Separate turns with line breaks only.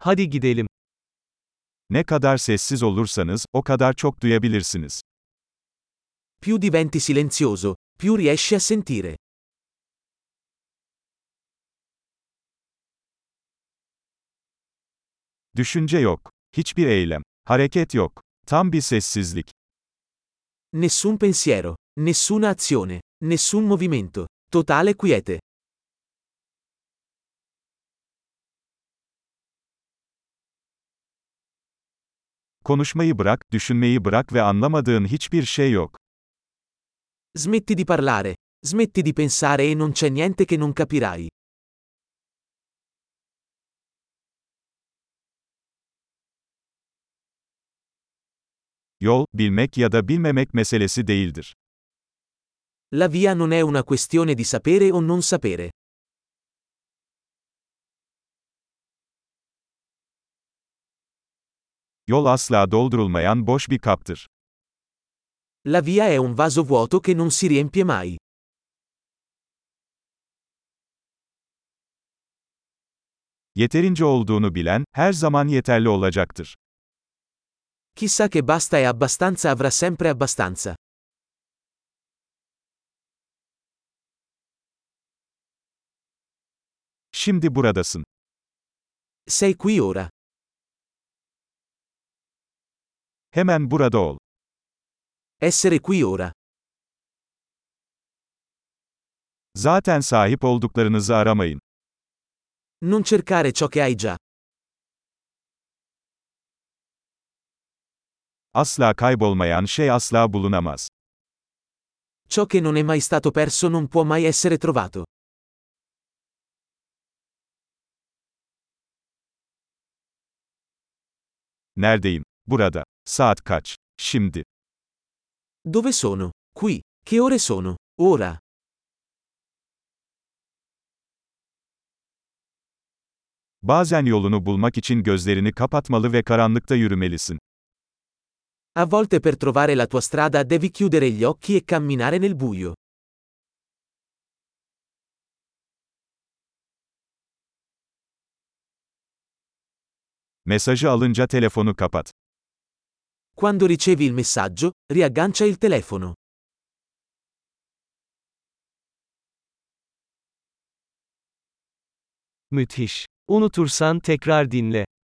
Hadi gidelim.
Ne kadar sessiz olursanız, o kadar çok duyabilirsiniz.
Più diventi silenzioso, più riesci a sentire.
Düşünce yok. Hiçbir eylem. Hareket yok. Tam bir sessizlik.
Nessun pensiero, nessuna azione, nessun movimento. Totale quiete.
Konuşmayı bırak, düşünmeyi bırak ve anlamadığın hiçbir şey yok.
Smetti di parlare. Smetti di pensare e non c'è niente che non capirai.
Yol, bilmek ya da bilmemek meselesi değildir.
La via non è una questione di sapere o non sapere.
Yol asla doldurulmayan boş bir kaptır.
La via è un vaso vuoto che non si riempie mai.
Yeterince olduğunu bilen, her zaman yeterli olacaktır.
Chissà che basta e abbastanza avrà sempre abbastanza.
Şimdi buradasın.
Sei qui ora.
Hemen burada ol.
Essere qui ora.
Zaten sahip olduklarınızı aramayın.
Non cercare ciò che hai già.
Asla kaybolmayan şey asla bulunamaz.
Ciò che non è mai stato perso non può mai essere trovato.
Neredeyim? Burada. Saat kaç? Şimdi.
Dove sono? Qui. Che ore sono? Ora.
Bazen yolunu bulmak için gözlerini kapatmalı ve karanlıkta yürümelisin.
A volte per trovare la tua strada devi chiudere gli occhi e camminare nel buio.
Mesajı alınca telefonu kapat.
Quando ricevi il messaggio, riaggancia il telefono.
Müthiş. Unutursan tekrar dinle.